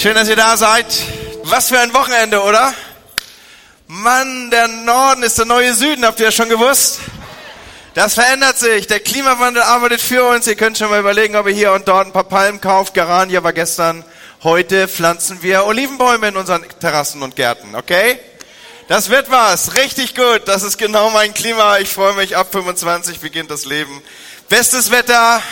Schön, dass ihr da seid. Was für ein Wochenende, oder? Mann, der Norden ist der neue Süden, habt ihr das schon gewusst? Das verändert sich. Der Klimawandel arbeitet für uns. Ihr könnt schon mal überlegen, ob ihr hier und dort ein paar Palmen kauft. Garania war gestern. Heute pflanzen wir Olivenbäume in unseren Terrassen und Gärten, okay? Das wird was. Richtig gut. Das ist genau mein Klima. Ich freue mich. Ab 25 beginnt das Leben. Bestes Wetter.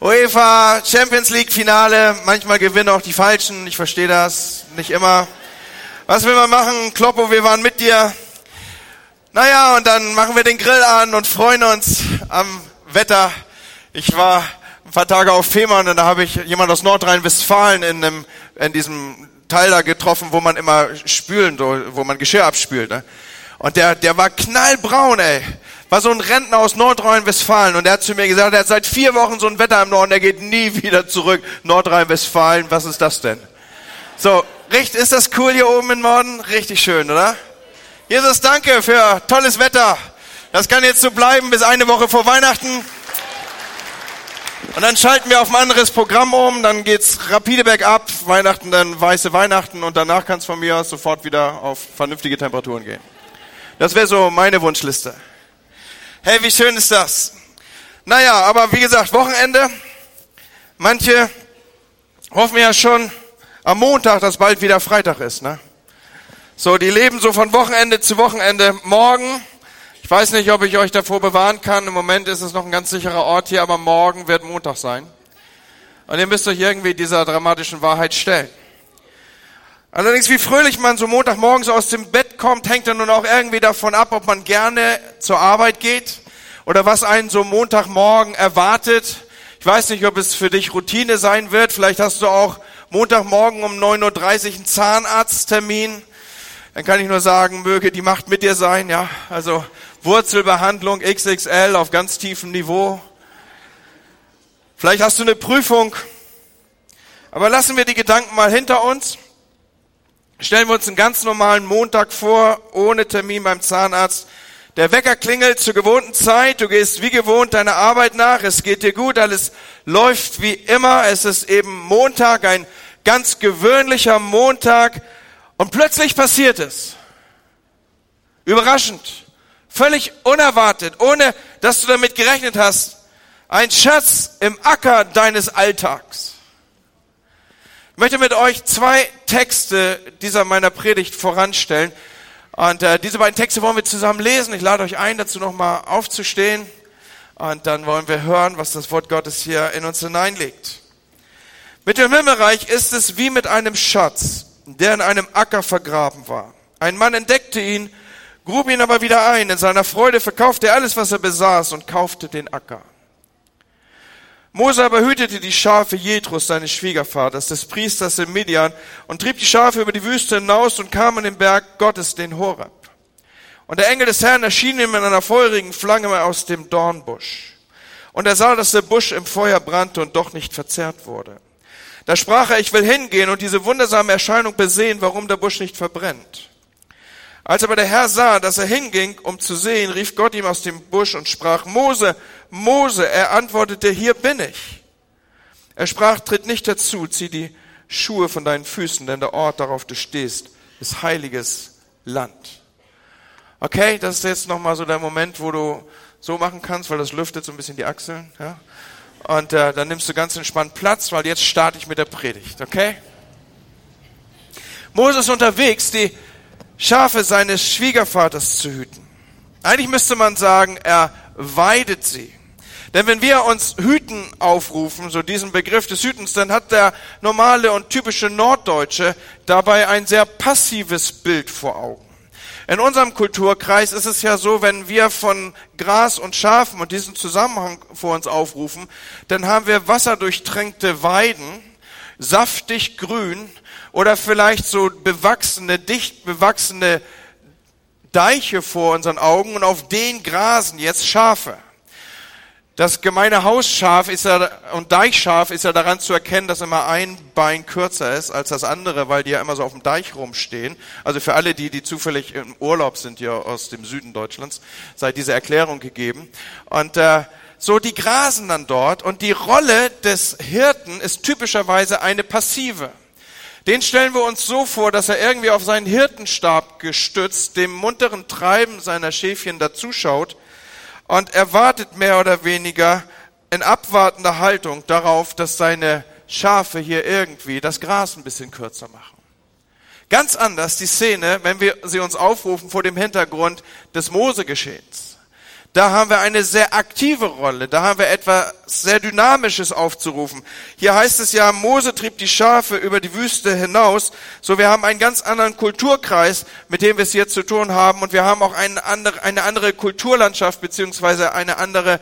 UEFA Champions League Finale. Manchmal gewinnen auch die Falschen. Ich verstehe das. Nicht immer. Was will man machen? Kloppo, wir waren mit dir. Naja, und dann machen wir den Grill an und freuen uns am Wetter. Ich war ein paar Tage auf Fehmarn und da habe ich jemand aus Nordrhein-Westfalen in, einem, in diesem Teil da getroffen, wo man immer spülen, wo man Geschirr abspült. Ne? Und der, der war knallbraun, ey. War so ein Rentner aus Nordrhein-Westfalen und der hat zu mir gesagt, er hat seit vier Wochen so ein Wetter im Norden, der geht nie wieder zurück. Nordrhein-Westfalen, was ist das denn? So, richtig, ist das cool hier oben im Norden? Richtig schön, oder? Jesus, danke für tolles Wetter. Das kann jetzt so bleiben bis eine Woche vor Weihnachten. Und dann schalten wir auf ein anderes Programm um, dann geht's rapide bergab, Weihnachten, dann weiße Weihnachten und danach kann es von mir sofort wieder auf vernünftige Temperaturen gehen. Das wäre so meine Wunschliste. Hey, wie schön ist das? Naja, aber wie gesagt, Wochenende. Manche hoffen ja schon am Montag, dass bald wieder Freitag ist, ne? So, die leben so von Wochenende zu Wochenende. Morgen, ich weiß nicht, ob ich euch davor bewahren kann. Im Moment ist es noch ein ganz sicherer Ort hier, aber morgen wird Montag sein. Und ihr müsst euch irgendwie dieser dramatischen Wahrheit stellen. Allerdings, wie fröhlich man so Montagmorgens aus dem Bett kommt, hängt dann nun auch irgendwie davon ab, ob man gerne zur Arbeit geht oder was einen so Montagmorgen erwartet. Ich weiß nicht, ob es für dich Routine sein wird. Vielleicht hast du auch Montagmorgen um 9.30 Uhr einen Zahnarzttermin dann kann ich nur sagen, möge die Macht mit dir sein, ja. Also Wurzelbehandlung XXL auf ganz tiefem Niveau. Vielleicht hast du eine Prüfung. Aber lassen wir die Gedanken mal hinter uns. Stellen wir uns einen ganz normalen Montag vor, ohne Termin beim Zahnarzt. Der Wecker klingelt zur gewohnten Zeit, du gehst wie gewohnt deiner Arbeit nach, es geht dir gut, alles läuft wie immer, es ist eben Montag, ein ganz gewöhnlicher Montag, und plötzlich passiert es. Überraschend. Völlig unerwartet, ohne dass du damit gerechnet hast. Ein Schatz im Acker deines Alltags. Ich möchte mit euch zwei Texte dieser meiner Predigt voranstellen. Und äh, diese beiden Texte wollen wir zusammen lesen. Ich lade euch ein, dazu nochmal aufzustehen. Und dann wollen wir hören, was das Wort Gottes hier in uns hineinlegt. Mit dem Himmelreich ist es wie mit einem Schatz, der in einem Acker vergraben war. Ein Mann entdeckte ihn, grub ihn aber wieder ein. In seiner Freude verkaufte er alles, was er besaß und kaufte den Acker. Mose aber hütete die Schafe Jetrus, seines Schwiegervaters, des Priesters in Midian, und trieb die Schafe über die Wüste hinaus und kam an den Berg Gottes, den Horeb. Und der Engel des Herrn erschien ihm in einer feurigen Flamme aus dem Dornbusch. Und er sah, dass der Busch im Feuer brannte und doch nicht verzerrt wurde. Da sprach er, ich will hingehen und diese wundersame Erscheinung besehen, warum der Busch nicht verbrennt. Als aber der Herr sah, dass er hinging, um zu sehen, rief Gott ihm aus dem Busch und sprach, Mose, Mose, er antwortete, hier bin ich. Er sprach, tritt nicht dazu, zieh die Schuhe von deinen Füßen, denn der Ort, darauf du stehst, ist heiliges Land. Okay, das ist jetzt nochmal so der Moment, wo du so machen kannst, weil das lüftet so ein bisschen die Achseln. Ja? Und äh, dann nimmst du ganz entspannt Platz, weil jetzt starte ich mit der Predigt, okay? Moses unterwegs, die Schafe seines Schwiegervaters zu hüten. Eigentlich müsste man sagen, er weidet sie. Denn wenn wir uns Hüten aufrufen, so diesen Begriff des Hütens, dann hat der normale und typische Norddeutsche dabei ein sehr passives Bild vor Augen. In unserem Kulturkreis ist es ja so, wenn wir von Gras und Schafen und diesen Zusammenhang vor uns aufrufen, dann haben wir wasserdurchtränkte Weiden, saftig grün oder vielleicht so bewachsene, dicht bewachsene Deiche vor unseren Augen und auf denen grasen jetzt Schafe. Das gemeine Hausschaf ist ja, und Deichschaf ist ja daran zu erkennen, dass immer ein Bein kürzer ist als das andere, weil die ja immer so auf dem Deich rumstehen. Also für alle die, die zufällig im Urlaub sind hier aus dem Süden Deutschlands, sei diese Erklärung gegeben. Und äh, so, die grasen dann dort und die Rolle des Hirten ist typischerweise eine passive. Den stellen wir uns so vor, dass er irgendwie auf seinen Hirtenstab gestützt, dem munteren Treiben seiner Schäfchen dazuschaut und erwartet mehr oder weniger in abwartender Haltung darauf, dass seine Schafe hier irgendwie das Gras ein bisschen kürzer machen. Ganz anders die Szene, wenn wir sie uns aufrufen vor dem Hintergrund des Mose-Geschehens. Da haben wir eine sehr aktive Rolle. Da haben wir etwas sehr Dynamisches aufzurufen. Hier heißt es ja, Mose trieb die Schafe über die Wüste hinaus. So, wir haben einen ganz anderen Kulturkreis, mit dem wir es hier zu tun haben. Und wir haben auch eine andere, eine andere Kulturlandschaft beziehungsweise eine andere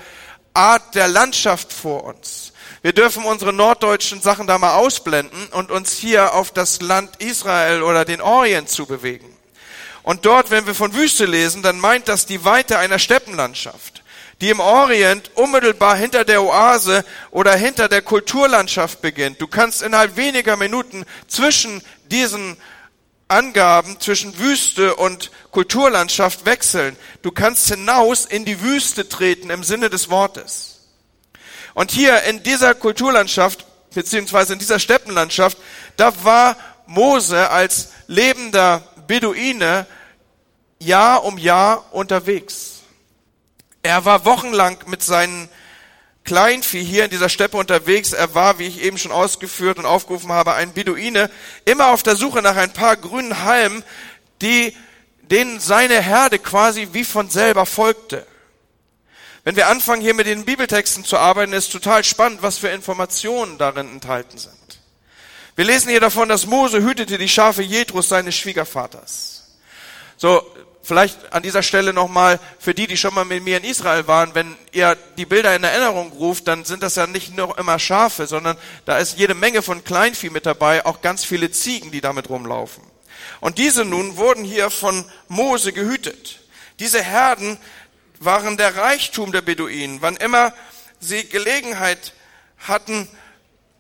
Art der Landschaft vor uns. Wir dürfen unsere norddeutschen Sachen da mal ausblenden und uns hier auf das Land Israel oder den Orient zu bewegen. Und dort, wenn wir von Wüste lesen, dann meint das die Weite einer Steppenlandschaft, die im Orient unmittelbar hinter der Oase oder hinter der Kulturlandschaft beginnt. Du kannst innerhalb weniger Minuten zwischen diesen Angaben zwischen Wüste und Kulturlandschaft wechseln. Du kannst hinaus in die Wüste treten im Sinne des Wortes. Und hier in dieser Kulturlandschaft, beziehungsweise in dieser Steppenlandschaft, da war Mose als lebender Beduine Jahr um Jahr unterwegs. Er war wochenlang mit seinen Kleinvieh hier in dieser Steppe unterwegs. Er war, wie ich eben schon ausgeführt und aufgerufen habe, ein Beduine, immer auf der Suche nach ein paar grünen Halmen, die, denen seine Herde quasi wie von selber folgte. Wenn wir anfangen, hier mit den Bibeltexten zu arbeiten, ist total spannend, was für Informationen darin enthalten sind. Wir lesen hier davon, dass Mose hütete die Schafe Jetrus, seines Schwiegervaters. So, vielleicht an dieser Stelle nochmal für die, die schon mal mit mir in Israel waren, wenn ihr die Bilder in Erinnerung ruft, dann sind das ja nicht nur immer Schafe, sondern da ist jede Menge von Kleinvieh mit dabei, auch ganz viele Ziegen, die damit rumlaufen. Und diese nun wurden hier von Mose gehütet. Diese Herden waren der Reichtum der Beduinen. Wann immer sie Gelegenheit hatten,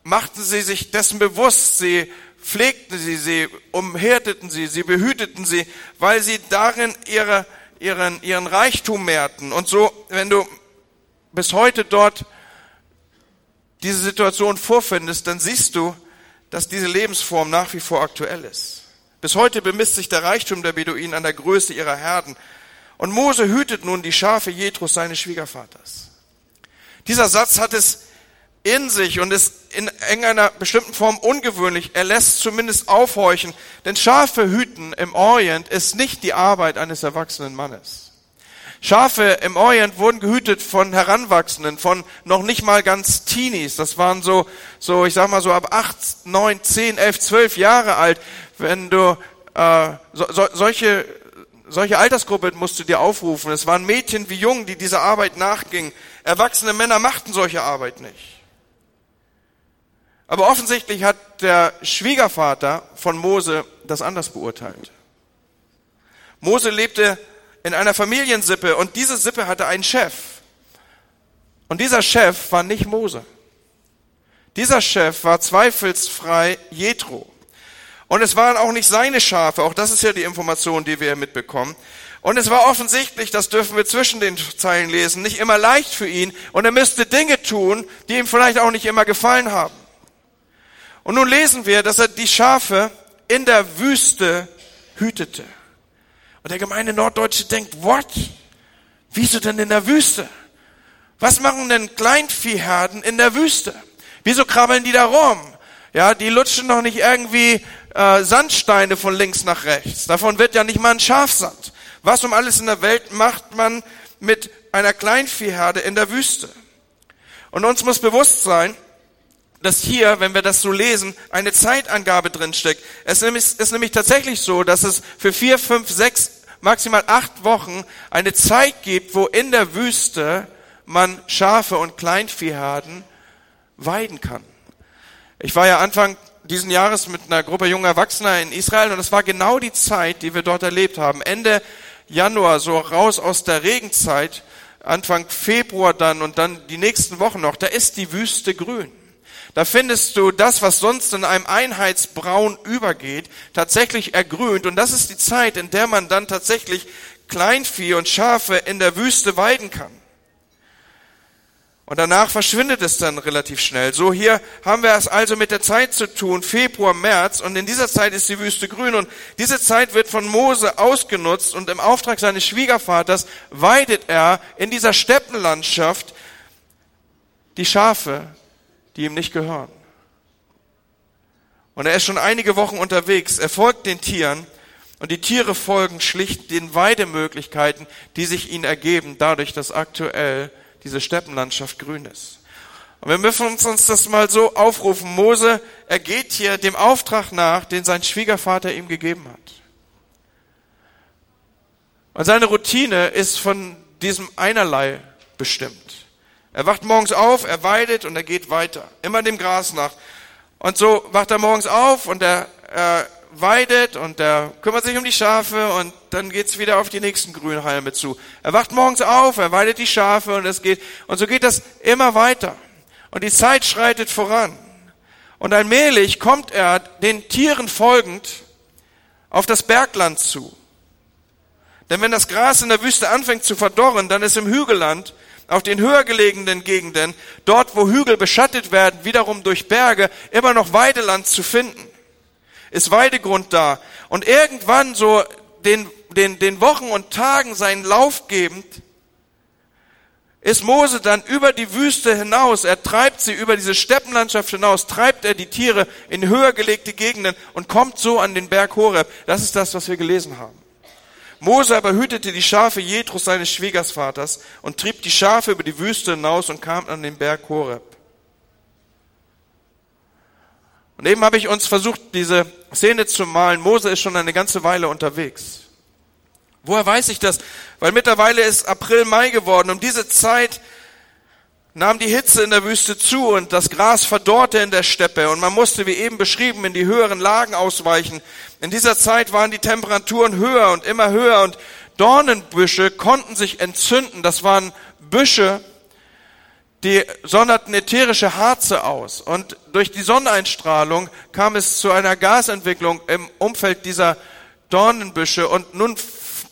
machten sie sich dessen bewusst, sie pflegten sie, sie umhärteten sie, sie behüteten sie, weil sie darin ihre, ihren, ihren Reichtum mehrten. Und so, wenn du bis heute dort diese Situation vorfindest, dann siehst du, dass diese Lebensform nach wie vor aktuell ist. Bis heute bemisst sich der Reichtum der Beduinen an der Größe ihrer Herden. Und Mose hütet nun die Schafe Jetrus, seines Schwiegervaters. Dieser Satz hat es in sich und ist in irgendeiner bestimmten Form ungewöhnlich. Er lässt zumindest aufhorchen, denn Schafe hüten im Orient ist nicht die Arbeit eines erwachsenen Mannes. Schafe im Orient wurden gehütet von Heranwachsenden, von noch nicht mal ganz Teenies. Das waren so, so ich sag mal so ab acht, neun, zehn, elf, zwölf Jahre alt. Wenn du äh, so, so, solche solche Altersgruppe musst du dir aufrufen. Es waren Mädchen wie Jungen, die dieser Arbeit nachgingen. Erwachsene Männer machten solche Arbeit nicht. Aber offensichtlich hat der Schwiegervater von Mose das anders beurteilt. Mose lebte in einer Familiensippe und diese Sippe hatte einen Chef. Und dieser Chef war nicht Mose. Dieser Chef war zweifelsfrei Jethro. Und es waren auch nicht seine Schafe, auch das ist ja die Information, die wir mitbekommen. Und es war offensichtlich, das dürfen wir zwischen den Zeilen lesen, nicht immer leicht für ihn und er müsste Dinge tun, die ihm vielleicht auch nicht immer gefallen haben. Und nun lesen wir, dass er die Schafe in der Wüste hütete. Und der gemeine Norddeutsche denkt, what? Wieso denn in der Wüste? Was machen denn Kleinviehherden in der Wüste? Wieso krabbeln die da rum? Ja, die lutschen doch nicht irgendwie äh, Sandsteine von links nach rechts. Davon wird ja nicht mal ein Schafsand. Was um alles in der Welt macht man mit einer Kleinviehherde in der Wüste? Und uns muss bewusst sein, dass hier, wenn wir das so lesen, eine Zeitangabe drinsteckt. Es ist nämlich tatsächlich so, dass es für vier, fünf, sechs, maximal acht Wochen eine Zeit gibt, wo in der Wüste man Schafe und Kleinviehherden weiden kann. Ich war ja Anfang diesen Jahres mit einer Gruppe junger Erwachsener in Israel und es war genau die Zeit, die wir dort erlebt haben. Ende Januar, so raus aus der Regenzeit, Anfang Februar dann und dann die nächsten Wochen noch, da ist die Wüste grün. Da findest du das, was sonst in einem Einheitsbraun übergeht, tatsächlich ergrünt. Und das ist die Zeit, in der man dann tatsächlich Kleinvieh und Schafe in der Wüste weiden kann. Und danach verschwindet es dann relativ schnell. So hier haben wir es also mit der Zeit zu tun, Februar, März, und in dieser Zeit ist die Wüste grün und diese Zeit wird von Mose ausgenutzt und im Auftrag seines Schwiegervaters weidet er in dieser Steppenlandschaft die Schafe, die ihm nicht gehören. Und er ist schon einige Wochen unterwegs, er folgt den Tieren und die Tiere folgen schlicht den Weidemöglichkeiten, die sich ihnen ergeben, dadurch, dass aktuell diese Steppenlandschaft grün ist. Und wir müssen uns das mal so aufrufen. Mose, er geht hier dem Auftrag nach, den sein Schwiegervater ihm gegeben hat. Und seine Routine ist von diesem einerlei bestimmt. Er wacht morgens auf, er weidet und er geht weiter. Immer dem Gras nach. Und so wacht er morgens auf und er, er weidet und er kümmert sich um die Schafe und dann geht's wieder auf die nächsten Grünhalme zu. Er wacht morgens auf, er weidet die Schafe und es geht, und so geht das immer weiter. Und die Zeit schreitet voran. Und allmählich kommt er den Tieren folgend auf das Bergland zu. Denn wenn das Gras in der Wüste anfängt zu verdorren, dann ist im Hügelland, auf den höher gelegenen Gegenden, dort wo Hügel beschattet werden, wiederum durch Berge, immer noch Weideland zu finden ist Weidegrund da. Und irgendwann so den, den, den Wochen und Tagen seinen Lauf gebend, ist Mose dann über die Wüste hinaus, er treibt sie über diese Steppenlandschaft hinaus, treibt er die Tiere in höher gelegte Gegenden und kommt so an den Berg Horeb. Das ist das, was wir gelesen haben. Mose aber hütete die Schafe Jetrus seines Schwiegersvaters und trieb die Schafe über die Wüste hinaus und kam an den Berg Horeb. Und eben habe ich uns versucht, diese Szene zu malen. Mose ist schon eine ganze Weile unterwegs. Woher weiß ich das? Weil mittlerweile ist April, Mai geworden. Um diese Zeit nahm die Hitze in der Wüste zu und das Gras verdorrte in der Steppe und man musste, wie eben beschrieben, in die höheren Lagen ausweichen. In dieser Zeit waren die Temperaturen höher und immer höher und Dornenbüsche konnten sich entzünden. Das waren Büsche, die sonderten ätherische Harze aus. Und durch die Sonneneinstrahlung kam es zu einer Gasentwicklung im Umfeld dieser Dornenbüsche. Und nun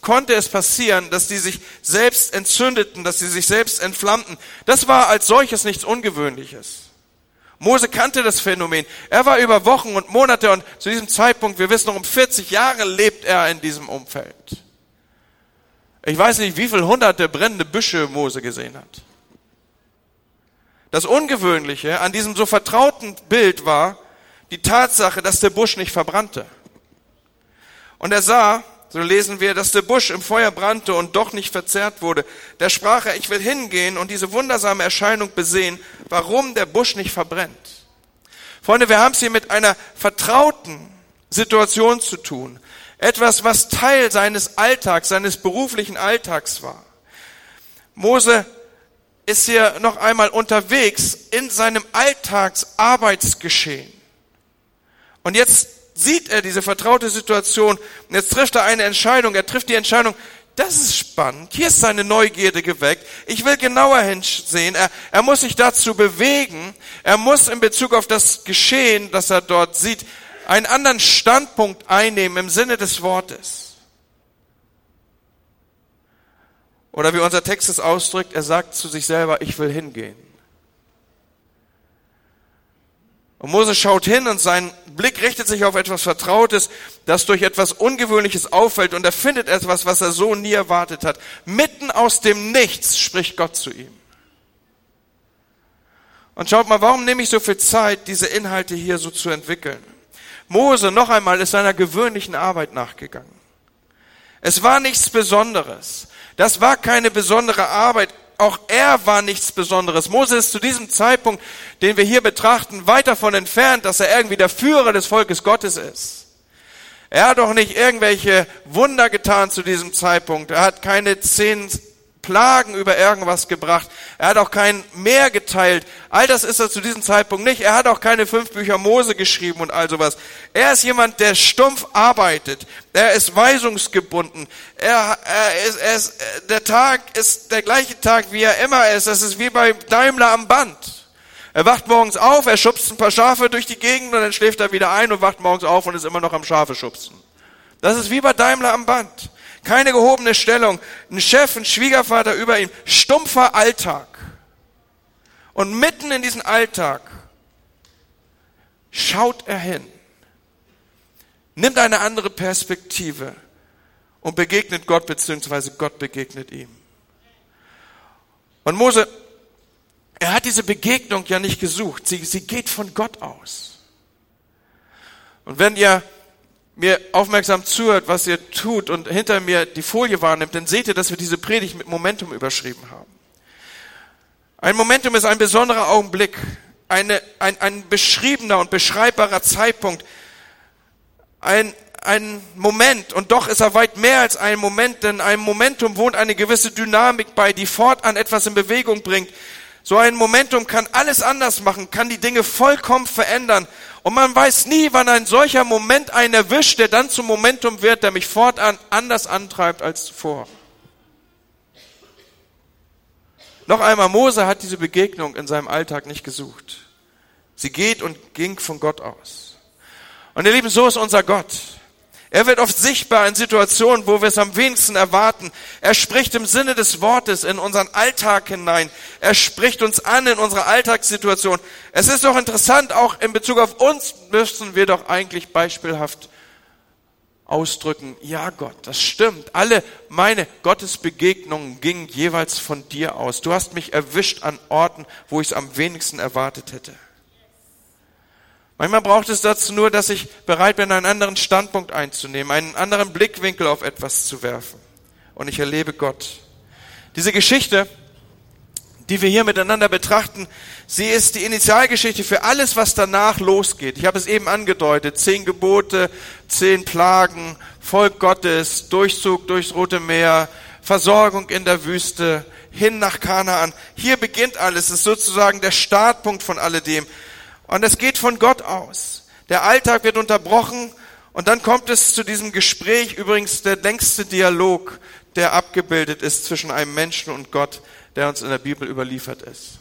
konnte es passieren, dass die sich selbst entzündeten, dass sie sich selbst entflammten. Das war als solches nichts Ungewöhnliches. Mose kannte das Phänomen. Er war über Wochen und Monate und zu diesem Zeitpunkt, wir wissen noch, um 40 Jahre lebt er in diesem Umfeld. Ich weiß nicht, wie viele hunderte brennende Büsche Mose gesehen hat. Das Ungewöhnliche an diesem so vertrauten Bild war die Tatsache, dass der Busch nicht verbrannte. Und er sah, so lesen wir, dass der Busch im Feuer brannte und doch nicht verzehrt wurde. Da sprach er, ich will hingehen und diese wundersame Erscheinung besehen, warum der Busch nicht verbrennt. Freunde, wir haben es hier mit einer vertrauten Situation zu tun. Etwas, was Teil seines Alltags, seines beruflichen Alltags war. Mose ist hier noch einmal unterwegs in seinem Alltagsarbeitsgeschehen. Und jetzt sieht er diese vertraute Situation und jetzt trifft er eine Entscheidung. Er trifft die Entscheidung, das ist spannend. Hier ist seine Neugierde geweckt. Ich will genauer hinsehen. Er, er muss sich dazu bewegen. Er muss in Bezug auf das Geschehen, das er dort sieht, einen anderen Standpunkt einnehmen im Sinne des Wortes. Oder wie unser Text es ausdrückt, er sagt zu sich selber, ich will hingehen. Und Mose schaut hin und sein Blick richtet sich auf etwas Vertrautes, das durch etwas Ungewöhnliches auffällt und er findet etwas, was er so nie erwartet hat. Mitten aus dem Nichts spricht Gott zu ihm. Und schaut mal, warum nehme ich so viel Zeit, diese Inhalte hier so zu entwickeln? Mose noch einmal ist seiner gewöhnlichen Arbeit nachgegangen. Es war nichts Besonderes. Das war keine besondere Arbeit. Auch er war nichts Besonderes. Mose ist zu diesem Zeitpunkt, den wir hier betrachten, weit davon entfernt, dass er irgendwie der Führer des Volkes Gottes ist. Er hat doch nicht irgendwelche Wunder getan zu diesem Zeitpunkt. Er hat keine zehn Plagen über irgendwas gebracht. Er hat auch kein Meer geteilt. All das ist er zu diesem Zeitpunkt nicht. Er hat auch keine fünf Bücher Mose geschrieben und all sowas. Er ist jemand, der stumpf arbeitet. Er ist weisungsgebunden. Er, er ist, er ist, der Tag ist der gleiche Tag, wie er immer ist. Das ist wie bei Daimler am Band. Er wacht morgens auf, er schubst ein paar Schafe durch die Gegend und dann schläft er wieder ein und wacht morgens auf und ist immer noch am Schafe schubsen. Das ist wie bei Daimler am Band keine gehobene Stellung, ein Chef, ein Schwiegervater über ihm, stumpfer Alltag. Und mitten in diesen Alltag schaut er hin, nimmt eine andere Perspektive und begegnet Gott, beziehungsweise Gott begegnet ihm. Und Mose, er hat diese Begegnung ja nicht gesucht, sie, sie geht von Gott aus. Und wenn ihr mir aufmerksam zuhört, was ihr tut und hinter mir die Folie wahrnimmt, dann seht ihr, dass wir diese Predigt mit Momentum überschrieben haben. Ein Momentum ist ein besonderer Augenblick, eine, ein, ein beschriebener und beschreibbarer Zeitpunkt, ein, ein Moment, und doch ist er weit mehr als ein Moment, denn einem Momentum wohnt eine gewisse Dynamik bei, die fortan etwas in Bewegung bringt. So ein Momentum kann alles anders machen, kann die Dinge vollkommen verändern. Und man weiß nie, wann ein solcher Moment einen erwischt, der dann zum Momentum wird, der mich fortan anders antreibt als zuvor. Noch einmal, Mose hat diese Begegnung in seinem Alltag nicht gesucht. Sie geht und ging von Gott aus. Und ihr Lieben, so ist unser Gott. Er wird oft sichtbar in Situationen, wo wir es am wenigsten erwarten. Er spricht im Sinne des Wortes in unseren Alltag hinein. Er spricht uns an in unsere Alltagssituation. Es ist doch interessant, auch in Bezug auf uns müssen wir doch eigentlich beispielhaft ausdrücken, ja Gott, das stimmt. Alle meine Gottesbegegnungen gingen jeweils von dir aus. Du hast mich erwischt an Orten, wo ich es am wenigsten erwartet hätte. Manchmal braucht es dazu nur, dass ich bereit bin, einen anderen Standpunkt einzunehmen, einen anderen Blickwinkel auf etwas zu werfen. Und ich erlebe Gott. Diese Geschichte, die wir hier miteinander betrachten, sie ist die Initialgeschichte für alles, was danach losgeht. Ich habe es eben angedeutet. Zehn Gebote, zehn Plagen, Volk Gottes, Durchzug durchs Rote Meer, Versorgung in der Wüste, hin nach Kanaan. Hier beginnt alles. Es ist sozusagen der Startpunkt von alledem. Und es geht von Gott aus. Der Alltag wird unterbrochen und dann kommt es zu diesem Gespräch, übrigens der längste Dialog, der abgebildet ist zwischen einem Menschen und Gott, der uns in der Bibel überliefert ist.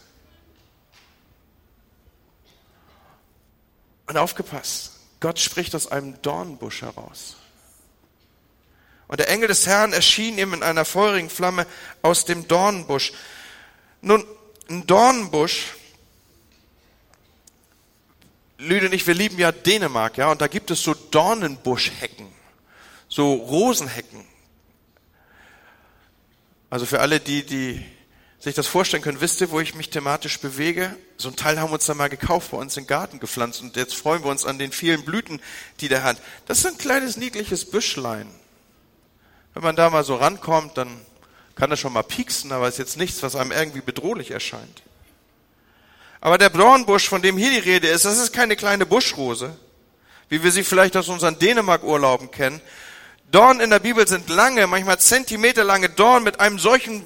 Und aufgepasst, Gott spricht aus einem Dornbusch heraus. Und der Engel des Herrn erschien ihm in einer feurigen Flamme aus dem Dornbusch. Nun, ein Dornbusch Lüde und ich, wir lieben ja Dänemark, ja, und da gibt es so Dornenbuschhecken, so Rosenhecken. Also für alle, die, die sich das vorstellen können, wisst ihr, wo ich mich thematisch bewege? So ein Teil haben wir uns da mal gekauft, bei uns im Garten gepflanzt und jetzt freuen wir uns an den vielen Blüten, die der hat. Das ist ein kleines niedliches Büschlein. Wenn man da mal so rankommt, dann kann das schon mal pieksen, aber ist jetzt nichts, was einem irgendwie bedrohlich erscheint. Aber der Dornbusch, von dem hier die Rede ist, das ist keine kleine Buschrose, wie wir sie vielleicht aus unseren Dänemark-Urlauben kennen. Dorn in der Bibel sind lange, manchmal zentimeterlange Dorn. Mit einem solchen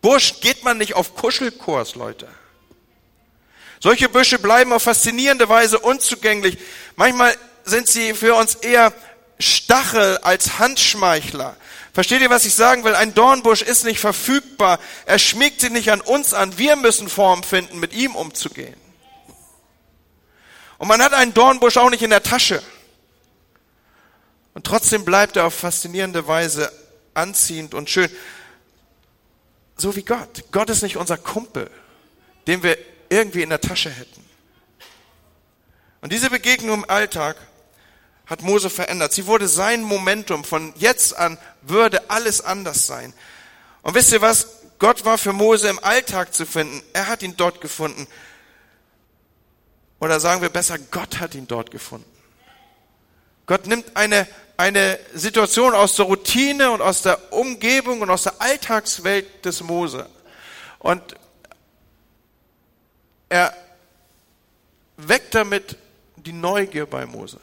Busch geht man nicht auf Kuschelkurs, Leute. Solche Büsche bleiben auf faszinierende Weise unzugänglich. Manchmal sind sie für uns eher Stachel als Handschmeichler. Versteht ihr, was ich sagen will? Ein Dornbusch ist nicht verfügbar. Er schmiegt sich nicht an uns an. Wir müssen Form finden, mit ihm umzugehen. Und man hat einen Dornbusch auch nicht in der Tasche. Und trotzdem bleibt er auf faszinierende Weise anziehend und schön. So wie Gott. Gott ist nicht unser Kumpel, den wir irgendwie in der Tasche hätten. Und diese Begegnung im Alltag hat Mose verändert. Sie wurde sein Momentum. Von jetzt an würde alles anders sein. Und wisst ihr was? Gott war für Mose im Alltag zu finden. Er hat ihn dort gefunden. Oder sagen wir besser, Gott hat ihn dort gefunden. Gott nimmt eine, eine Situation aus der Routine und aus der Umgebung und aus der Alltagswelt des Mose. Und er weckt damit die Neugier bei Mose.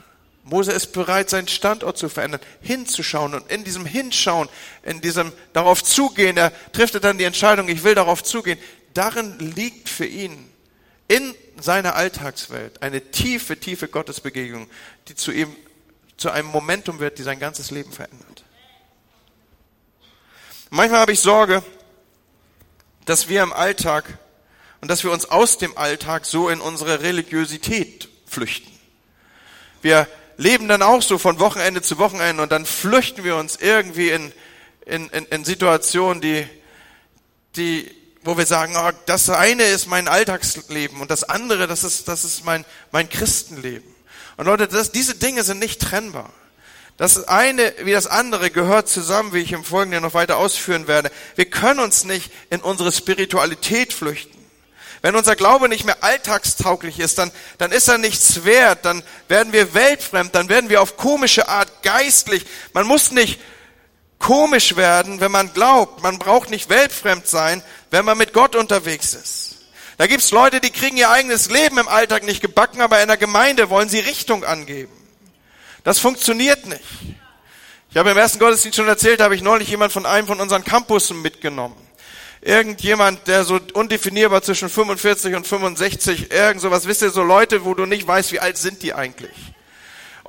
Mose ist bereit, seinen Standort zu verändern, hinzuschauen und in diesem Hinschauen, in diesem darauf zugehen, er trifft dann die Entscheidung, ich will darauf zugehen. Darin liegt für ihn in seiner Alltagswelt eine tiefe, tiefe Gottesbegegnung, die zu ihm zu einem Momentum wird, die sein ganzes Leben verändert. Manchmal habe ich Sorge, dass wir im Alltag und dass wir uns aus dem Alltag so in unsere Religiosität flüchten. Wir leben dann auch so von Wochenende zu Wochenende und dann flüchten wir uns irgendwie in, in, in, in Situationen, die, die, wo wir sagen, oh, das eine ist mein Alltagsleben und das andere, das ist, das ist mein, mein Christenleben. Und Leute, das, diese Dinge sind nicht trennbar. Das eine wie das andere gehört zusammen, wie ich im Folgenden noch weiter ausführen werde. Wir können uns nicht in unsere Spiritualität flüchten. Wenn unser Glaube nicht mehr alltagstauglich ist, dann, dann ist er nichts wert, dann werden wir weltfremd, dann werden wir auf komische Art geistlich. Man muss nicht komisch werden, wenn man glaubt. Man braucht nicht weltfremd sein, wenn man mit Gott unterwegs ist. Da gibt's Leute, die kriegen ihr eigenes Leben im Alltag nicht gebacken, aber in der Gemeinde wollen sie Richtung angeben. Das funktioniert nicht. Ich habe im ersten Gottesdienst schon erzählt, habe ich neulich jemand von einem von unseren Campussen mitgenommen. Irgendjemand, der so undefinierbar zwischen 45 und 65, irgend sowas, wisst ihr, so Leute, wo du nicht weißt, wie alt sind die eigentlich.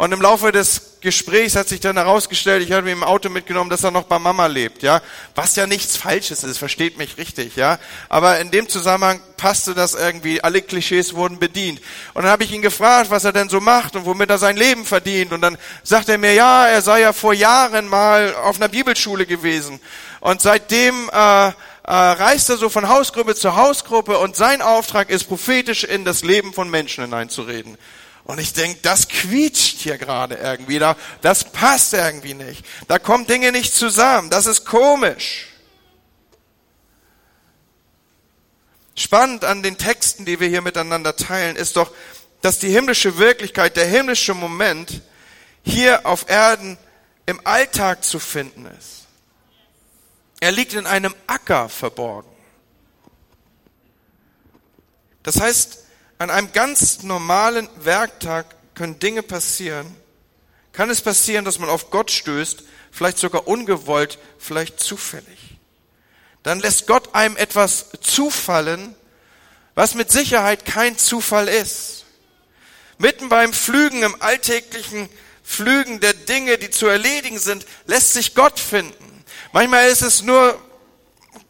Und im Laufe des Gesprächs hat sich dann herausgestellt, ich habe ihn im Auto mitgenommen, dass er noch bei Mama lebt, ja. Was ja nichts Falsches ist, versteht mich richtig, ja. Aber in dem Zusammenhang passte das irgendwie, alle Klischees wurden bedient. Und dann habe ich ihn gefragt, was er denn so macht und womit er sein Leben verdient. Und dann sagt er mir, ja, er sei ja vor Jahren mal auf einer Bibelschule gewesen. Und seitdem äh, äh, reist er so von Hausgruppe zu Hausgruppe und sein Auftrag ist, prophetisch in das Leben von Menschen hineinzureden. Und ich denke, das quietscht hier gerade irgendwie. Da, das passt irgendwie nicht. Da kommen Dinge nicht zusammen. Das ist komisch. Spannend an den Texten, die wir hier miteinander teilen, ist doch, dass die himmlische Wirklichkeit, der himmlische Moment hier auf Erden im Alltag zu finden ist. Er liegt in einem Acker verborgen. Das heißt, an einem ganz normalen Werktag können Dinge passieren. Kann es passieren, dass man auf Gott stößt, vielleicht sogar ungewollt, vielleicht zufällig. Dann lässt Gott einem etwas zufallen, was mit Sicherheit kein Zufall ist. Mitten beim Flügen, im alltäglichen Flügen der Dinge, die zu erledigen sind, lässt sich Gott finden. Manchmal ist es nur,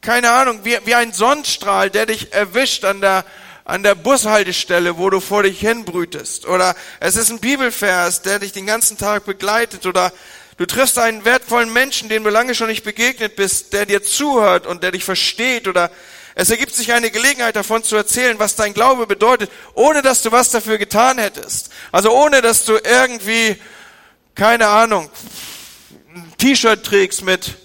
keine Ahnung, wie, wie ein Sonnenstrahl, der dich erwischt an der, an der Bushaltestelle, wo du vor dich hinbrütest. Oder es ist ein Bibelvers, der dich den ganzen Tag begleitet. Oder du triffst einen wertvollen Menschen, dem du lange schon nicht begegnet bist, der dir zuhört und der dich versteht. Oder es ergibt sich eine Gelegenheit davon zu erzählen, was dein Glaube bedeutet, ohne dass du was dafür getan hättest. Also ohne dass du irgendwie, keine Ahnung, ein T-Shirt trägst mit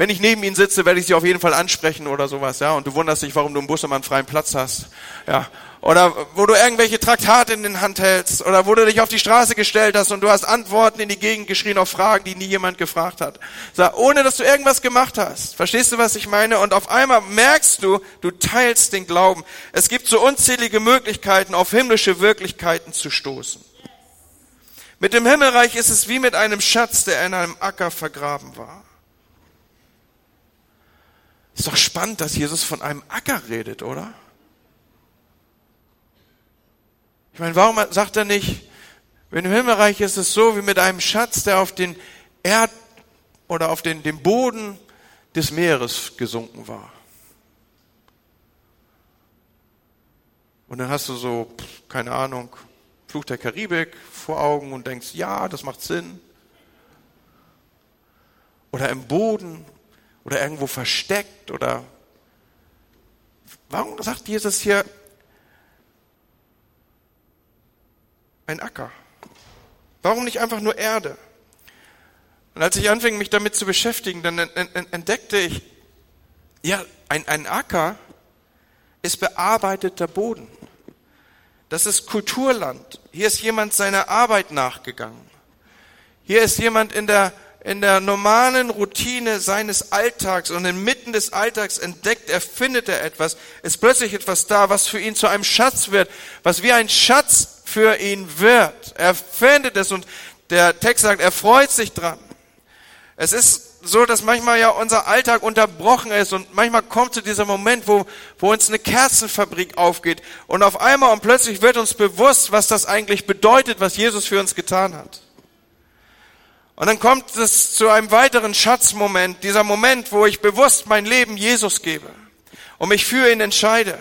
wenn ich neben ihnen sitze, werde ich sie auf jeden Fall ansprechen oder sowas, ja. Und du wunderst dich, warum du im Bus immer einen freien Platz hast, ja. Oder wo du irgendwelche Traktate in den Hand hältst oder wo du dich auf die Straße gestellt hast und du hast Antworten in die Gegend geschrien auf Fragen, die nie jemand gefragt hat. So, ohne dass du irgendwas gemacht hast. Verstehst du, was ich meine? Und auf einmal merkst du, du teilst den Glauben. Es gibt so unzählige Möglichkeiten, auf himmlische Wirklichkeiten zu stoßen. Mit dem Himmelreich ist es wie mit einem Schatz, der in einem Acker vergraben war. Ist doch spannend, dass Jesus von einem Acker redet, oder? Ich meine, warum sagt er nicht, wenn im Himmelreich ist es so wie mit einem Schatz, der auf den Erd oder auf den, den Boden des Meeres gesunken war. Und dann hast du so, keine Ahnung, Fluch der Karibik vor Augen und denkst, ja, das macht Sinn. Oder im Boden oder irgendwo versteckt oder warum sagt Jesus hier ein Acker? Warum nicht einfach nur Erde? Und als ich anfing, mich damit zu beschäftigen, dann entdeckte ich, ja, ein, ein Acker ist bearbeiteter Boden. Das ist Kulturland. Hier ist jemand seiner Arbeit nachgegangen. Hier ist jemand in der in der normalen Routine seines Alltags und inmitten des Alltags entdeckt er, findet er etwas, ist plötzlich etwas da, was für ihn zu einem Schatz wird, was wie ein Schatz für ihn wird. Er findet es und der Text sagt, er freut sich dran. Es ist so, dass manchmal ja unser Alltag unterbrochen ist und manchmal kommt zu dieser Moment, wo, wo uns eine Kerzenfabrik aufgeht und auf einmal und plötzlich wird uns bewusst, was das eigentlich bedeutet, was Jesus für uns getan hat. Und dann kommt es zu einem weiteren Schatzmoment, dieser Moment, wo ich bewusst mein Leben Jesus gebe und mich für ihn entscheide.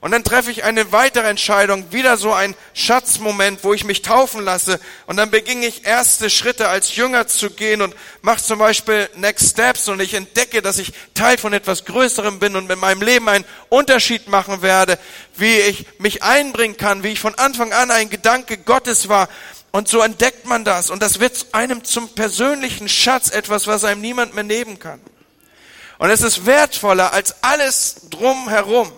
Und dann treffe ich eine weitere Entscheidung, wieder so ein Schatzmoment, wo ich mich taufen lasse. Und dann beginne ich erste Schritte als Jünger zu gehen und mache zum Beispiel Next Steps und ich entdecke, dass ich Teil von etwas Größerem bin und mit meinem Leben einen Unterschied machen werde, wie ich mich einbringen kann, wie ich von Anfang an ein Gedanke Gottes war. Und so entdeckt man das. Und das wird einem zum persönlichen Schatz, etwas, was einem niemand mehr nehmen kann. Und es ist wertvoller als alles drumherum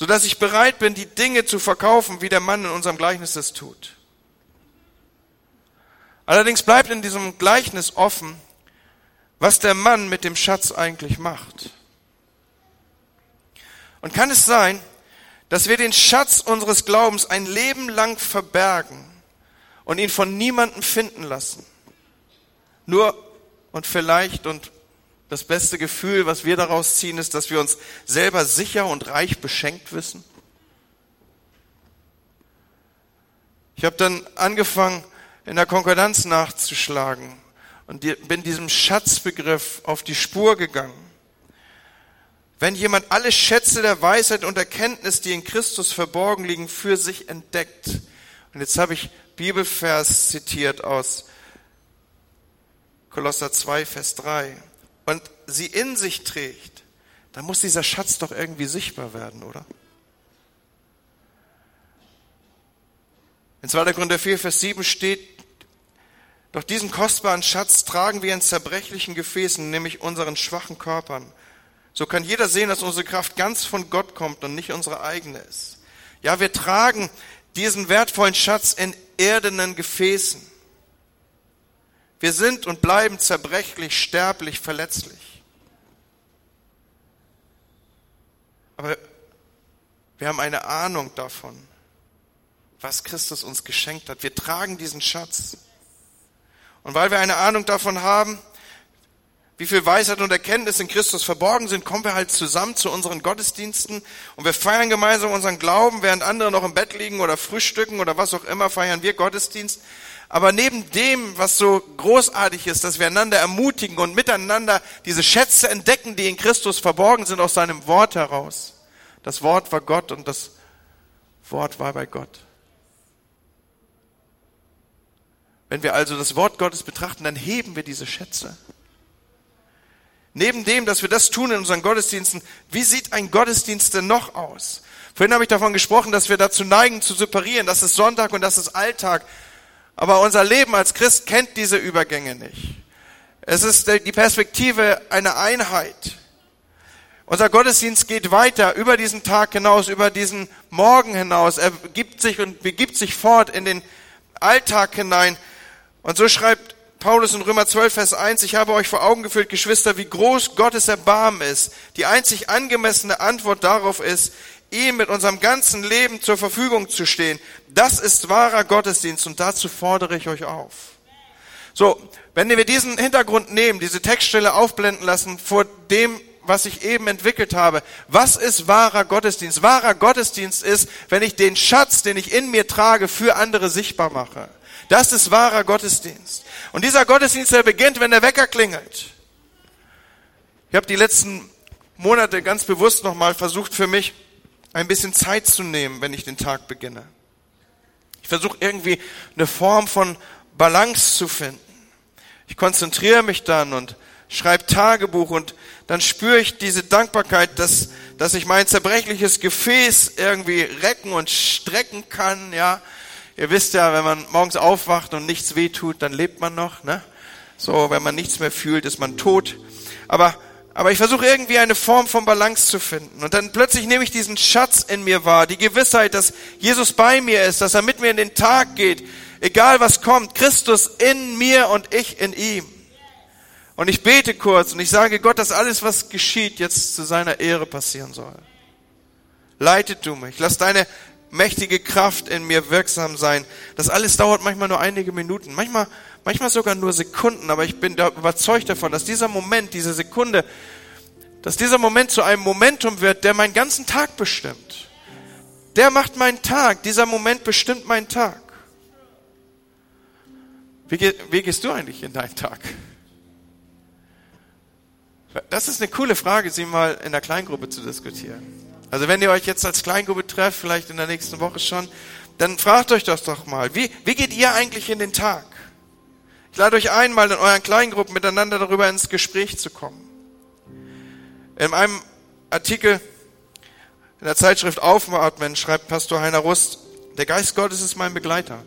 so dass ich bereit bin, die Dinge zu verkaufen, wie der Mann in unserem Gleichnis es tut. Allerdings bleibt in diesem Gleichnis offen, was der Mann mit dem Schatz eigentlich macht. Und kann es sein, dass wir den Schatz unseres Glaubens ein Leben lang verbergen und ihn von niemandem finden lassen? Nur und vielleicht und das beste Gefühl, was wir daraus ziehen, ist, dass wir uns selber sicher und reich beschenkt wissen? Ich habe dann angefangen, in der Konkordanz nachzuschlagen und bin diesem Schatzbegriff auf die Spur gegangen. Wenn jemand alle Schätze der Weisheit und Erkenntnis, die in Christus verborgen liegen, für sich entdeckt. Und jetzt habe ich Bibelvers zitiert aus Kolosser 2, Vers 3 und sie in sich trägt, dann muss dieser Schatz doch irgendwie sichtbar werden, oder? In 2. Korinther 4, Vers 7 steht, doch diesen kostbaren Schatz tragen wir in zerbrechlichen Gefäßen, nämlich unseren schwachen Körpern. So kann jeder sehen, dass unsere Kraft ganz von Gott kommt und nicht unsere eigene ist. Ja, wir tragen diesen wertvollen Schatz in erdenen Gefäßen. Wir sind und bleiben zerbrechlich, sterblich, verletzlich. Aber wir haben eine Ahnung davon, was Christus uns geschenkt hat. Wir tragen diesen Schatz. Und weil wir eine Ahnung davon haben, wie viel Weisheit und Erkenntnis in Christus verborgen sind, kommen wir halt zusammen zu unseren Gottesdiensten und wir feiern gemeinsam unseren Glauben, während andere noch im Bett liegen oder frühstücken oder was auch immer, feiern wir Gottesdienst. Aber neben dem, was so großartig ist, dass wir einander ermutigen und miteinander diese Schätze entdecken, die in Christus verborgen sind aus seinem Wort heraus. Das Wort war Gott und das Wort war bei Gott. Wenn wir also das Wort Gottes betrachten, dann heben wir diese Schätze. Neben dem, dass wir das tun in unseren Gottesdiensten, wie sieht ein Gottesdienst denn noch aus? Vorhin habe ich davon gesprochen, dass wir dazu neigen zu separieren. Das ist Sonntag und das ist Alltag. Aber unser Leben als Christ kennt diese Übergänge nicht. Es ist die Perspektive einer Einheit. Unser Gottesdienst geht weiter über diesen Tag hinaus, über diesen Morgen hinaus. Er gibt sich und begibt sich fort in den Alltag hinein. Und so schreibt Paulus in Römer 12, Vers 1, ich habe euch vor Augen geführt, Geschwister, wie groß Gottes Erbarmen ist. Die einzig angemessene Antwort darauf ist, ihm mit unserem ganzen Leben zur Verfügung zu stehen. Das ist wahrer Gottesdienst und dazu fordere ich euch auf. So, wenn wir diesen Hintergrund nehmen, diese Textstelle aufblenden lassen vor dem, was ich eben entwickelt habe. Was ist wahrer Gottesdienst? Wahrer Gottesdienst ist, wenn ich den Schatz, den ich in mir trage, für andere sichtbar mache. Das ist wahrer Gottesdienst. Und dieser Gottesdienst, der beginnt, wenn der Wecker klingelt. Ich habe die letzten Monate ganz bewusst nochmal versucht für mich, ein bisschen Zeit zu nehmen, wenn ich den Tag beginne. Ich versuche irgendwie eine Form von Balance zu finden. Ich konzentriere mich dann und schreibe Tagebuch und dann spüre ich diese Dankbarkeit, dass, dass ich mein zerbrechliches Gefäß irgendwie recken und strecken kann, ja. Ihr wisst ja, wenn man morgens aufwacht und nichts wehtut, dann lebt man noch, ne? So, wenn man nichts mehr fühlt, ist man tot. Aber aber ich versuche irgendwie eine Form von Balance zu finden. Und dann plötzlich nehme ich diesen Schatz in mir wahr, die Gewissheit, dass Jesus bei mir ist, dass er mit mir in den Tag geht, egal was kommt, Christus in mir und ich in ihm. Und ich bete kurz und ich sage Gott, dass alles, was geschieht, jetzt zu seiner Ehre passieren soll. Leitet du mich, lass deine mächtige Kraft in mir wirksam sein. Das alles dauert manchmal nur einige Minuten, manchmal, manchmal sogar nur Sekunden, aber ich bin da überzeugt davon, dass dieser Moment, diese Sekunde, dass dieser Moment zu einem Momentum wird, der meinen ganzen Tag bestimmt. Der macht meinen Tag, dieser Moment bestimmt meinen Tag. Wie, wie gehst du eigentlich in deinen Tag? Das ist eine coole Frage, sie mal in der Kleingruppe zu diskutieren. Also wenn ihr euch jetzt als Kleingruppe trefft, vielleicht in der nächsten Woche schon, dann fragt euch das doch mal. Wie, wie geht ihr eigentlich in den Tag? Ich lade euch ein, mal in euren Kleingruppen miteinander darüber ins Gespräch zu kommen. In einem Artikel in der Zeitschrift Aufatmen schreibt Pastor Heiner Rust, der Geist Gottes ist mein Begleiter.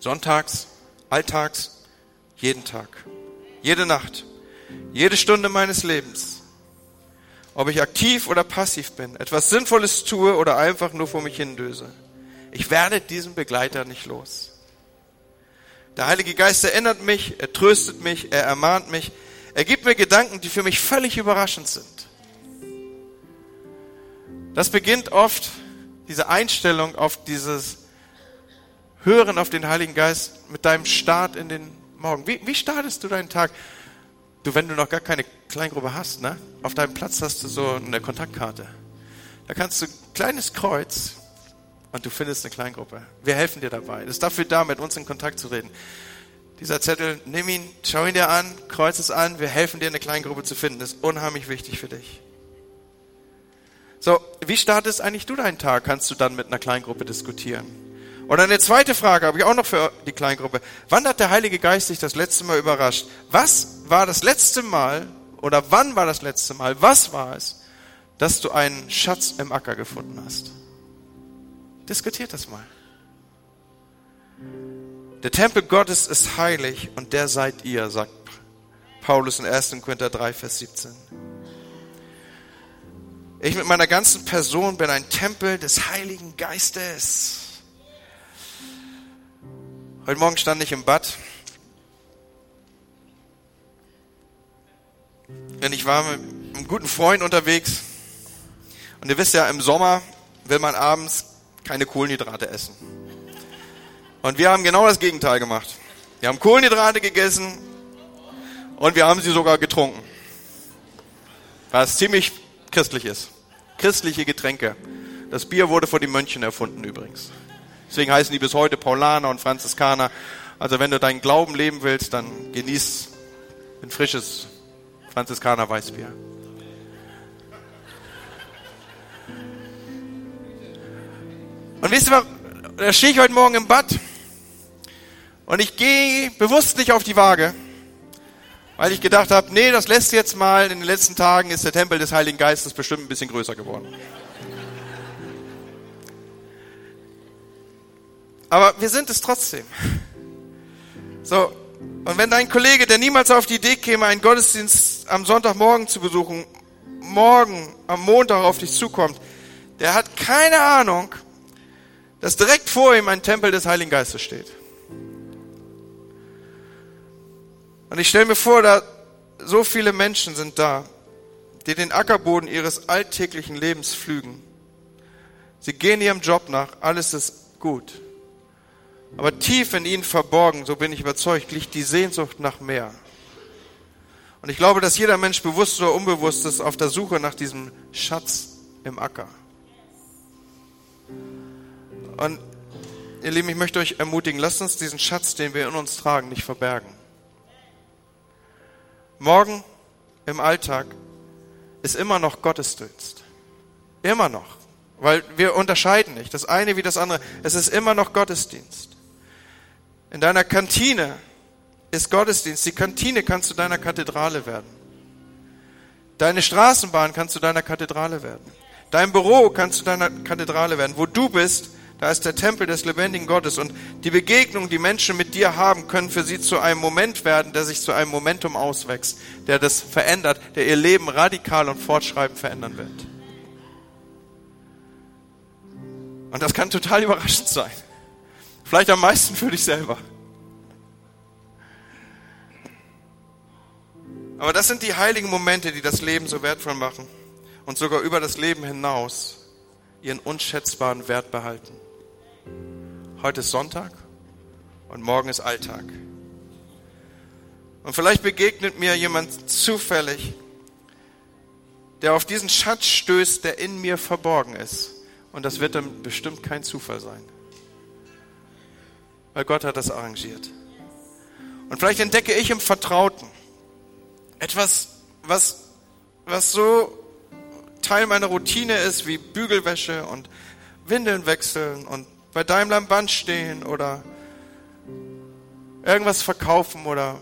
Sonntags, alltags, jeden Tag, jede Nacht, jede Stunde meines Lebens. Ob ich aktiv oder passiv bin, etwas Sinnvolles tue oder einfach nur vor mich hindöse. Ich werde diesen Begleiter nicht los. Der Heilige Geist erinnert mich, er tröstet mich, er ermahnt mich, er gibt mir Gedanken, die für mich völlig überraschend sind. Das beginnt oft, diese Einstellung auf dieses Hören auf den Heiligen Geist mit deinem Start in den Morgen. Wie, wie startest du deinen Tag? Du, wenn du noch gar keine Kleingruppe hast, ne? Auf deinem Platz hast du so eine Kontaktkarte. Da kannst du ein kleines Kreuz und du findest eine Kleingruppe. Wir helfen dir dabei. Das ist dafür da, mit uns in Kontakt zu reden. Dieser Zettel, nimm ihn, schau ihn dir an, kreuz es an, wir helfen dir, eine Kleingruppe zu finden. Das ist unheimlich wichtig für dich. So, wie startest eigentlich du deinen Tag? Kannst du dann mit einer Kleingruppe diskutieren? Oder eine zweite Frage habe ich auch noch für die Kleingruppe. Wann hat der Heilige Geist dich das letzte Mal überrascht? Was war das letzte Mal oder wann war das letzte Mal? Was war es, dass du einen Schatz im Acker gefunden hast? Diskutiert das mal. Der Tempel Gottes ist heilig und der seid ihr, sagt Paulus in 1. Korinther 3, Vers 17. Ich mit meiner ganzen Person bin ein Tempel des Heiligen Geistes. Heute Morgen stand ich im Bad. Denn ich war mit einem guten Freund unterwegs. Und ihr wisst ja, im Sommer will man abends keine Kohlenhydrate essen. Und wir haben genau das Gegenteil gemacht. Wir haben Kohlenhydrate gegessen und wir haben sie sogar getrunken. Was ziemlich christlich ist. Christliche Getränke. Das Bier wurde vor den Mönchen erfunden übrigens. Deswegen heißen die bis heute Paulaner und Franziskaner. Also wenn du deinen Glauben leben willst, dann genieß ein frisches Franziskaner Weißbier. Und wisst ihr, da stehe ich heute Morgen im Bad und ich gehe bewusst nicht auf die Waage, weil ich gedacht habe, nee, das lässt jetzt mal, in den letzten Tagen ist der Tempel des Heiligen Geistes bestimmt ein bisschen größer geworden. Aber wir sind es trotzdem. So, und wenn dein Kollege, der niemals auf die Idee käme, einen Gottesdienst am Sonntagmorgen zu besuchen, morgen am Montag auf dich zukommt, der hat keine Ahnung, dass direkt vor ihm ein Tempel des Heiligen Geistes steht. Und ich stelle mir vor, da so viele Menschen sind da, die den Ackerboden ihres alltäglichen Lebens pflügen. Sie gehen ihrem Job nach, alles ist gut. Aber tief in ihnen verborgen, so bin ich überzeugt, liegt die Sehnsucht nach mehr. Und ich glaube, dass jeder Mensch bewusst oder unbewusst ist auf der Suche nach diesem Schatz im Acker. Und ihr Lieben, ich möchte euch ermutigen, lasst uns diesen Schatz, den wir in uns tragen, nicht verbergen. Morgen im Alltag ist immer noch Gottesdienst. Immer noch. Weil wir unterscheiden nicht. Das eine wie das andere. Es ist immer noch Gottesdienst. In deiner Kantine ist Gottesdienst. Die Kantine kann zu deiner Kathedrale werden. Deine Straßenbahn kann zu deiner Kathedrale werden. Dein Büro kann zu deiner Kathedrale werden. Wo du bist, da ist der Tempel des lebendigen Gottes. Und die Begegnung, die Menschen mit dir haben, können für sie zu einem Moment werden, der sich zu einem Momentum auswächst, der das verändert, der ihr Leben radikal und fortschreibend verändern wird. Und das kann total überraschend sein. Vielleicht am meisten für dich selber. Aber das sind die heiligen Momente, die das Leben so wertvoll machen und sogar über das Leben hinaus ihren unschätzbaren Wert behalten. Heute ist Sonntag und morgen ist Alltag. Und vielleicht begegnet mir jemand zufällig, der auf diesen Schatz stößt, der in mir verborgen ist. Und das wird dann bestimmt kein Zufall sein. Weil Gott hat das arrangiert. Und vielleicht entdecke ich im Vertrauten etwas, was, was so Teil meiner Routine ist, wie Bügelwäsche und Windeln wechseln und bei Daimler am Band stehen oder irgendwas verkaufen oder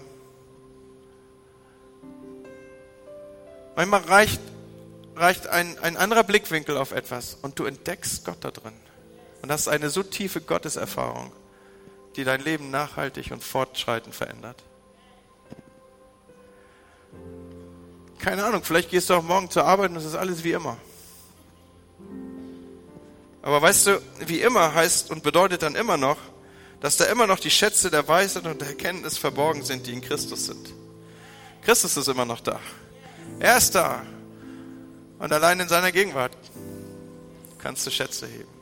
manchmal reicht, reicht ein, ein anderer Blickwinkel auf etwas und du entdeckst Gott da drin. Und das ist eine so tiefe Gotteserfahrung, die dein Leben nachhaltig und fortschreitend verändert. Keine Ahnung, vielleicht gehst du auch morgen zur Arbeit und es ist alles wie immer. Aber weißt du, wie immer heißt und bedeutet dann immer noch, dass da immer noch die Schätze der Weisheit und der Erkenntnis verborgen sind, die in Christus sind. Christus ist immer noch da. Er ist da. Und allein in seiner Gegenwart kannst du Schätze heben.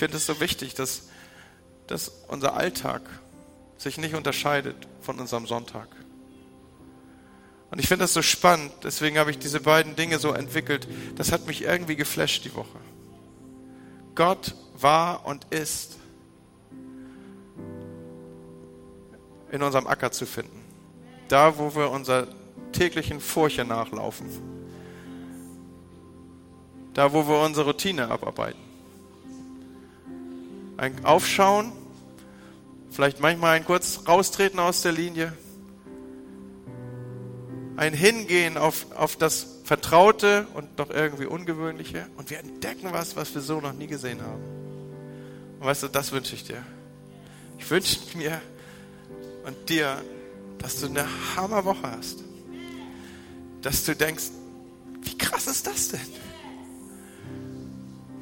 Finde es so wichtig, dass, dass unser Alltag sich nicht unterscheidet von unserem Sonntag. Und ich finde das so spannend, deswegen habe ich diese beiden Dinge so entwickelt. Das hat mich irgendwie geflasht die Woche. Gott war und ist in unserem Acker zu finden. Da, wo wir unserer täglichen Furche nachlaufen. Da, wo wir unsere Routine abarbeiten. Ein Aufschauen, vielleicht manchmal ein kurz raustreten aus der Linie ein Hingehen auf, auf das Vertraute und doch irgendwie Ungewöhnliche und wir entdecken was, was wir so noch nie gesehen haben. Und weißt du, das wünsche ich dir. Ich wünsche mir und dir, dass du eine Hammerwoche hast. Dass du denkst, wie krass ist das denn?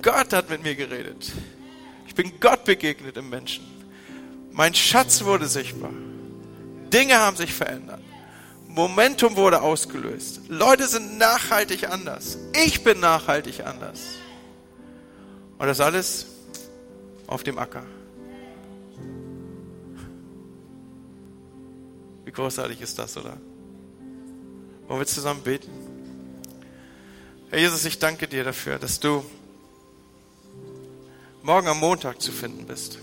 Gott hat mit mir geredet. Bin Gott begegnet im Menschen. Mein Schatz wurde sichtbar. Dinge haben sich verändert. Momentum wurde ausgelöst. Leute sind nachhaltig anders. Ich bin nachhaltig anders. Und das alles auf dem Acker. Wie großartig ist das, oder? Wollen wir zusammen beten? Herr Jesus, ich danke dir dafür, dass du morgen am Montag zu finden bist.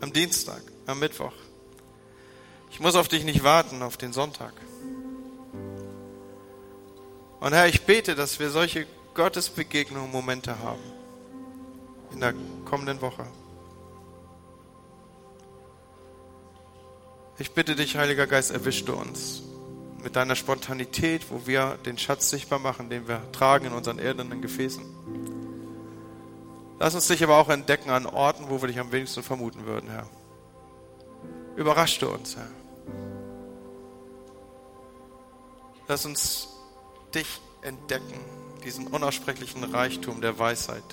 Am Dienstag, am Mittwoch. Ich muss auf dich nicht warten, auf den Sonntag. Und Herr, ich bete, dass wir solche Gottesbegegnungen Momente haben in der kommenden Woche. Ich bitte dich, Heiliger Geist, erwisch du uns mit deiner Spontanität, wo wir den Schatz sichtbar machen, den wir tragen in unseren irdenen Gefäßen. Lass uns dich aber auch entdecken an Orten, wo wir dich am wenigsten vermuten würden, Herr. Überrasch du uns, Herr. Lass uns dich entdecken, diesen unaussprechlichen Reichtum der Weisheit,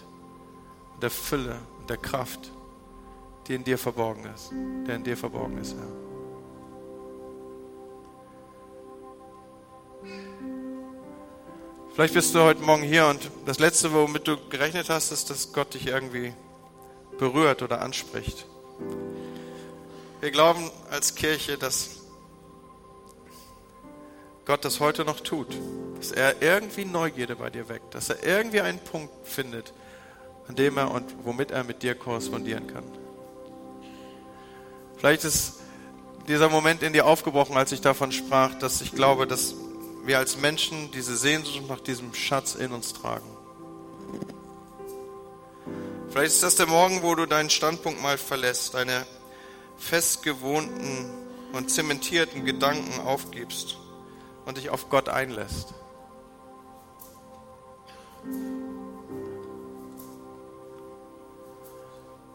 der Fülle und der Kraft, die in dir verborgen ist, der in dir verborgen ist, Herr. Vielleicht bist du heute Morgen hier und das Letzte, womit du gerechnet hast, ist, dass Gott dich irgendwie berührt oder anspricht. Wir glauben als Kirche, dass Gott das heute noch tut. Dass er irgendwie Neugierde bei dir weckt. Dass er irgendwie einen Punkt findet, an dem er und womit er mit dir korrespondieren kann. Vielleicht ist dieser Moment in dir aufgebrochen, als ich davon sprach, dass ich glaube, dass wir als Menschen diese Sehnsucht nach diesem Schatz in uns tragen. Vielleicht ist das der Morgen, wo du deinen Standpunkt mal verlässt, deine festgewohnten und zementierten Gedanken aufgibst und dich auf Gott einlässt.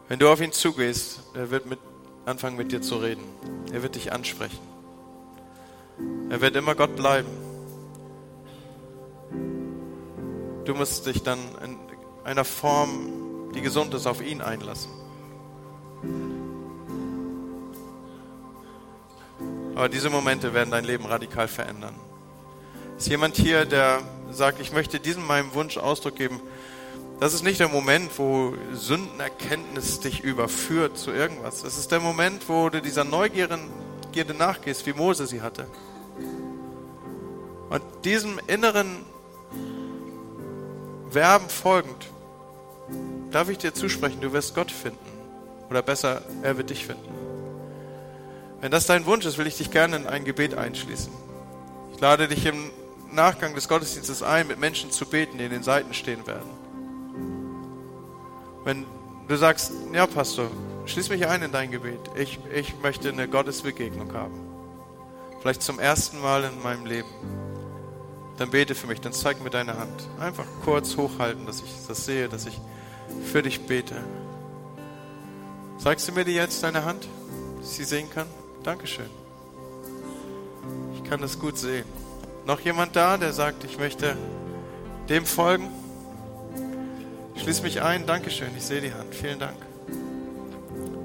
Wenn du auf ihn zugehst, er wird mit, anfangen mit dir zu reden. Er wird dich ansprechen. Er wird immer Gott bleiben. Du musst dich dann in einer Form, die gesund ist, auf ihn einlassen. Aber diese Momente werden dein Leben radikal verändern. Ist jemand hier, der sagt, ich möchte diesem meinem Wunsch Ausdruck geben? Das ist nicht der Moment, wo Sündenerkenntnis dich überführt zu irgendwas. Das ist der Moment, wo du dieser Neugierde nachgehst, wie Mose sie hatte. Und diesem inneren Verben folgend, darf ich dir zusprechen, du wirst Gott finden. Oder besser, er wird dich finden. Wenn das dein Wunsch ist, will ich dich gerne in ein Gebet einschließen. Ich lade dich im Nachgang des Gottesdienstes ein, mit Menschen zu beten, die in den Seiten stehen werden. Wenn du sagst, ja Pastor, schließ mich ein in dein Gebet. Ich, ich möchte eine Gottesbegegnung haben. Vielleicht zum ersten Mal in meinem Leben. Dann bete für mich, dann zeig mir deine Hand. Einfach kurz hochhalten, dass ich das sehe, dass ich für dich bete. Zeigst du mir die jetzt, deine Hand, dass ich sie sehen kann? Dankeschön. Ich kann das gut sehen. Noch jemand da, der sagt, ich möchte dem folgen? Schließ mich ein. Dankeschön. Ich sehe die Hand. Vielen Dank.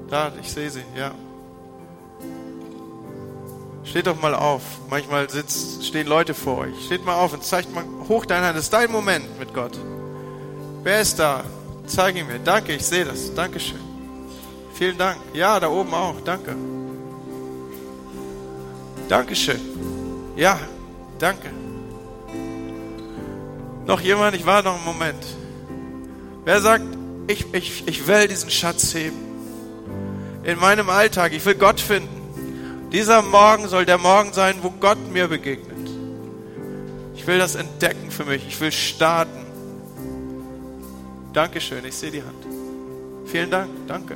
Da, ich sehe sie. Ja. Steht doch mal auf. Manchmal sitzt, stehen Leute vor euch. Steht mal auf und zeigt mal hoch deine Hand. Das ist dein Moment mit Gott. Wer ist da? Zeig ihn mir. Danke, ich sehe das. Dankeschön. Vielen Dank. Ja, da oben auch. Danke. Dankeschön. Ja, danke. Noch jemand? Ich war noch einen Moment. Wer sagt, ich, ich, ich will diesen Schatz heben? In meinem Alltag. Ich will Gott finden. Dieser Morgen soll der Morgen sein, wo Gott mir begegnet. Ich will das entdecken für mich. Ich will starten. Dankeschön, ich sehe die Hand. Vielen Dank, danke.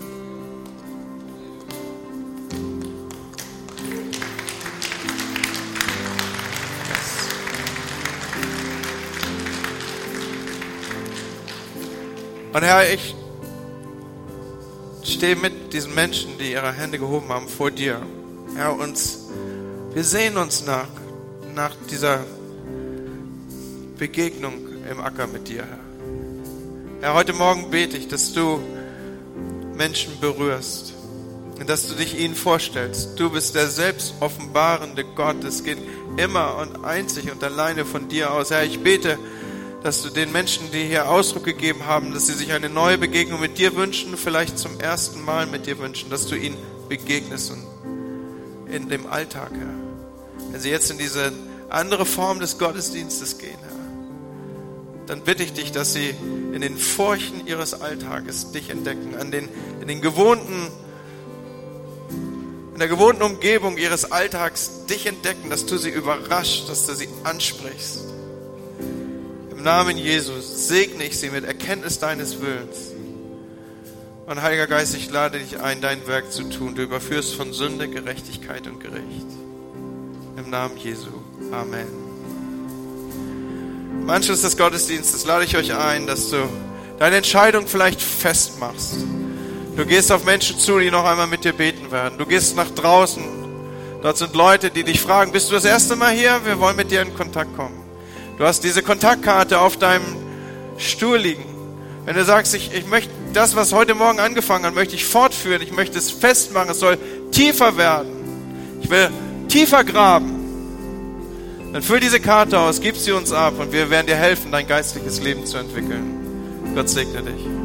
Und Herr, ich stehe mit diesen Menschen, die ihre Hände gehoben haben, vor dir. Herr, uns, wir sehen uns nach, nach dieser Begegnung im Acker mit dir, Herr. Herr, heute Morgen bete ich, dass du Menschen berührst und dass du dich ihnen vorstellst. Du bist der selbst offenbarende Gott. Es geht immer und einzig und alleine von dir aus. Herr, ich bete, dass du den Menschen, die hier Ausdruck gegeben haben, dass sie sich eine neue Begegnung mit dir wünschen, vielleicht zum ersten Mal mit dir wünschen, dass du ihnen begegnest und in dem Alltag, Herr. Wenn sie jetzt in diese andere Form des Gottesdienstes gehen, Herr, dann bitte ich dich, dass sie in den Furchen ihres Alltages dich entdecken, an den, in den gewohnten, in der gewohnten Umgebung ihres Alltags dich entdecken, dass du sie überrascht, dass du sie ansprichst im Namen Jesus segne ich sie mit Erkenntnis deines Willens. Und Heiliger Geist, ich lade dich ein, dein Werk zu tun. Du überführst von Sünde, Gerechtigkeit und Gericht. Im Namen Jesu. Amen. Im Anschluss des Gottesdienstes lade ich euch ein, dass du deine Entscheidung vielleicht festmachst. Du gehst auf Menschen zu, die noch einmal mit dir beten werden. Du gehst nach draußen. Dort sind Leute, die dich fragen, bist du das erste Mal hier? Wir wollen mit dir in Kontakt kommen. Du hast diese Kontaktkarte auf deinem Stuhl liegen. Wenn du sagst, ich, ich möchte das, was heute Morgen angefangen hat, möchte ich fortführen, ich möchte es festmachen, es soll tiefer werden. Ich will tiefer graben. Dann füll diese Karte aus, gib sie uns ab und wir werden dir helfen, dein geistliches Leben zu entwickeln. Gott segne dich.